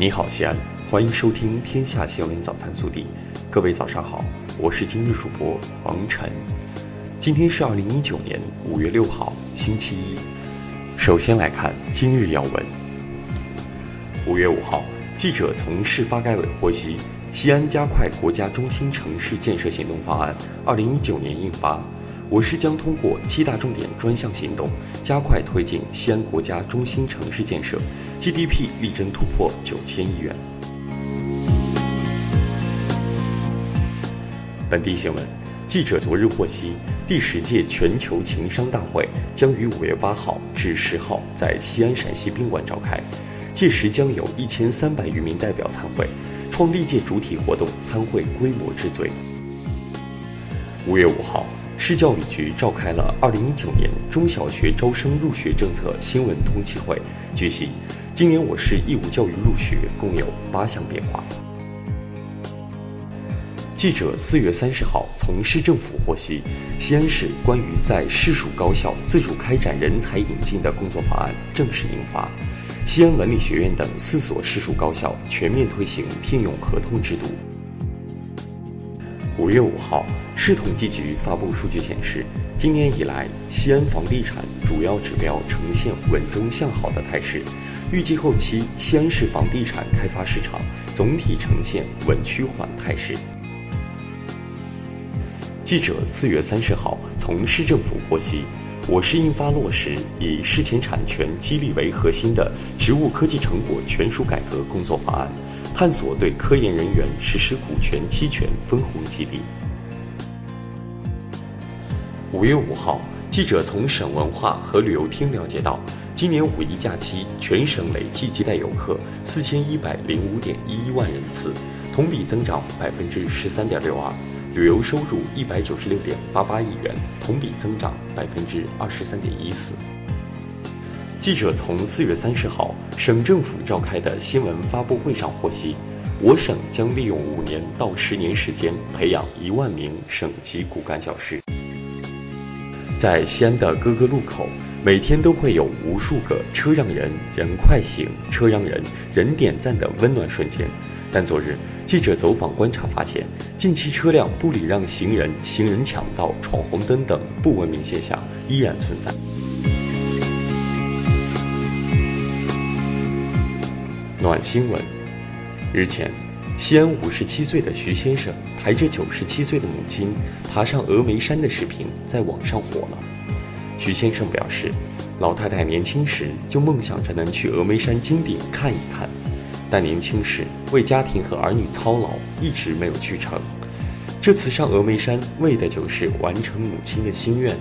你好，西安，欢迎收听《天下新闻早餐速递》。各位早上好，我是今日主播王晨。今天是二零一九年五月六号，星期一。首先来看今日要闻。五月五号，记者从市发改委获悉，西安加快国家中心城市建设行动方案二零一九年印发。我市将通过七大重点专项行动，加快推进西安国家中心城市建设，GDP 力争突破九千亿元。本地新闻，记者昨日获悉，第十届全球情商大会将于五月八号至十号在西安陕西宾馆召开，届时将有一千三百余名代表参会，创历届主体活动参会规模之最。五月五号。市教育局召开了二零一九年中小学招生入学政策新闻通气会。据悉，今年我市义务教育入学共有八项变化。记者四月三十号从市政府获悉，西安市关于在市属高校自主开展人才引进的工作方案正式印发，西安文理学院等四所市属高校全面推行聘用合同制度。五月五号，市统计局发布数据显示，今年以来，西安房地产主要指标呈现稳中向好的态势，预计后期西安市房地产开发市场总体呈现稳趋缓态势。记者四月三十号从市政府获悉，我市印发落实以事前产权激励为核心的植物科技成果权属改革工作方案。探索对科研人员实施股权期权分红激励。五月五号，记者从省文化和旅游厅了解到，今年五一假期全省累计接待游客四千一百零五点一一万人次，同比增长百分之十三点六二，旅游收入一百九十六点八八亿元，同比增长百分之二十三点一四。记者从四月三十号省政府召开的新闻发布会上获悉，我省将利用五年到十年时间培养一万名省级骨干教师。在西安的各个路口，每天都会有无数个车让人人快行、车让人人点赞的温暖瞬间。但昨日记者走访观察发现，近期车辆不礼让行人、行人抢道、闯红灯等不文明现象依然存在。暖新闻。日前，西安五十七岁的徐先生抬着九十七岁的母亲爬上峨眉山的视频在网上火了。徐先生表示，老太太年轻时就梦想着能去峨眉山金顶看一看，但年轻时为家庭和儿女操劳，一直没有去成。这次上峨眉山为的就是完成母亲的心愿。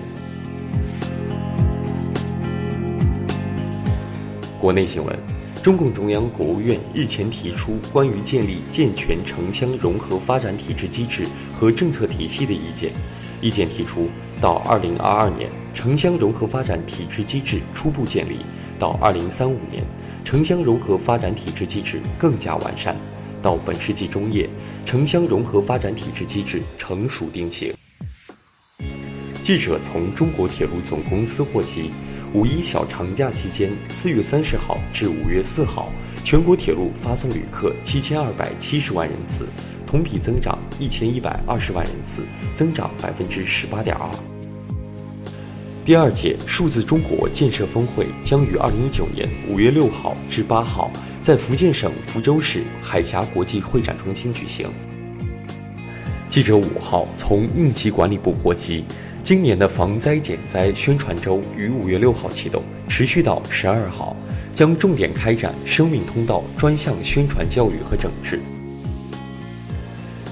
国内新闻。中共中央、国务院日前提出关于建立健全城乡融合发展体制机制和政策体系的意见。意见提出，到2022年，城乡融合发展体制机制初步建立；到2035年，城乡融合发展体制机制更加完善；到本世纪中叶，城乡融合发展体制机制成熟定型。记者从中国铁路总公司获悉。五一小长假期间，四月三十号至五月四号，全国铁路发送旅客七千二百七十万人次，同比增长一千一百二十万人次，增长百分之十八点二。第二届数字中国建设峰会将于二零一九年五月六号至八号在福建省福州市海峡国际会展中心举行。记者五号从应急管理部获悉。今年的防灾减灾宣传周于五月六号启动，持续到十二号，将重点开展生命通道专项宣传教育和整治。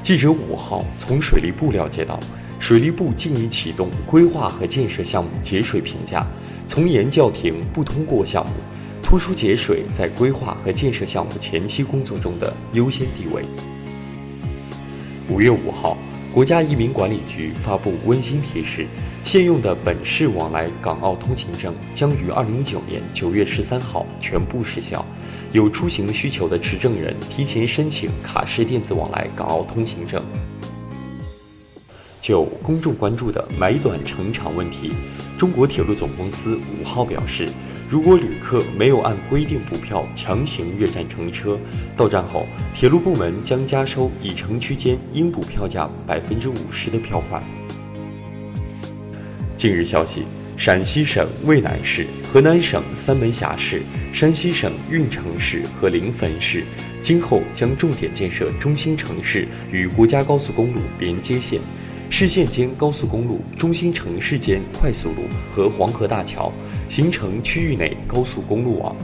记者五号从水利部了解到，水利部近已启动规划和建设项目节水评价，从严叫停不通过项目，突出节水在规划和建设项目前期工作中的优先地位。五月五号。国家移民管理局发布温馨提示：现用的本市往来港澳通行证将于二零一九年九月十三号全部失效，有出行需求的持证人提前申请卡式电子往来港澳通行证。就公众关注的买短乘长问题，中国铁路总公司五号表示，如果旅客没有按规定补票强行越站乘车，到站后，铁路部门将加收已乘区间应补票价百分之五十的票款。近日消息，陕西省渭南市、河南省三门峡市、山西省运城市和临汾市今后将重点建设中心城市与国家高速公路连接线。市县间高速公路、中心城市间快速路和黄河大桥，形成区域内高速公路网。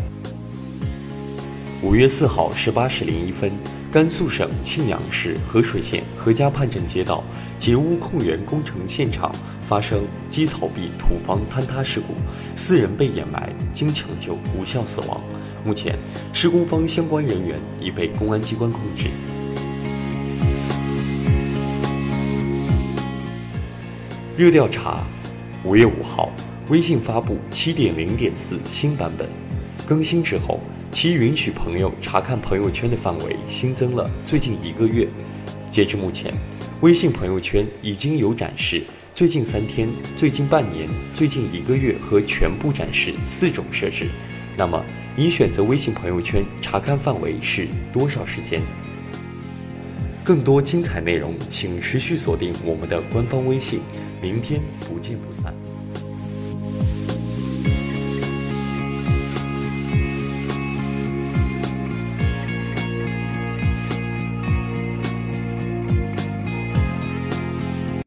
五月四号十八时零一分，甘肃省庆阳市河水县何家畔镇街道截污控源工程现场发生基草壁土方坍塌事故，四人被掩埋，经抢救无效死亡。目前，施工方相关人员已被公安机关控制。热调查，五月五号，微信发布七点零点四新版本，更新之后，其允许朋友查看朋友圈的范围新增了最近一个月。截至目前，微信朋友圈已经有展示最近三天、最近半年、最近一个月和全部展示四种设置。那么，你选择微信朋友圈查看范围是多少时间？更多精彩内容，请持续锁定我们的官方微信。明天不见不散。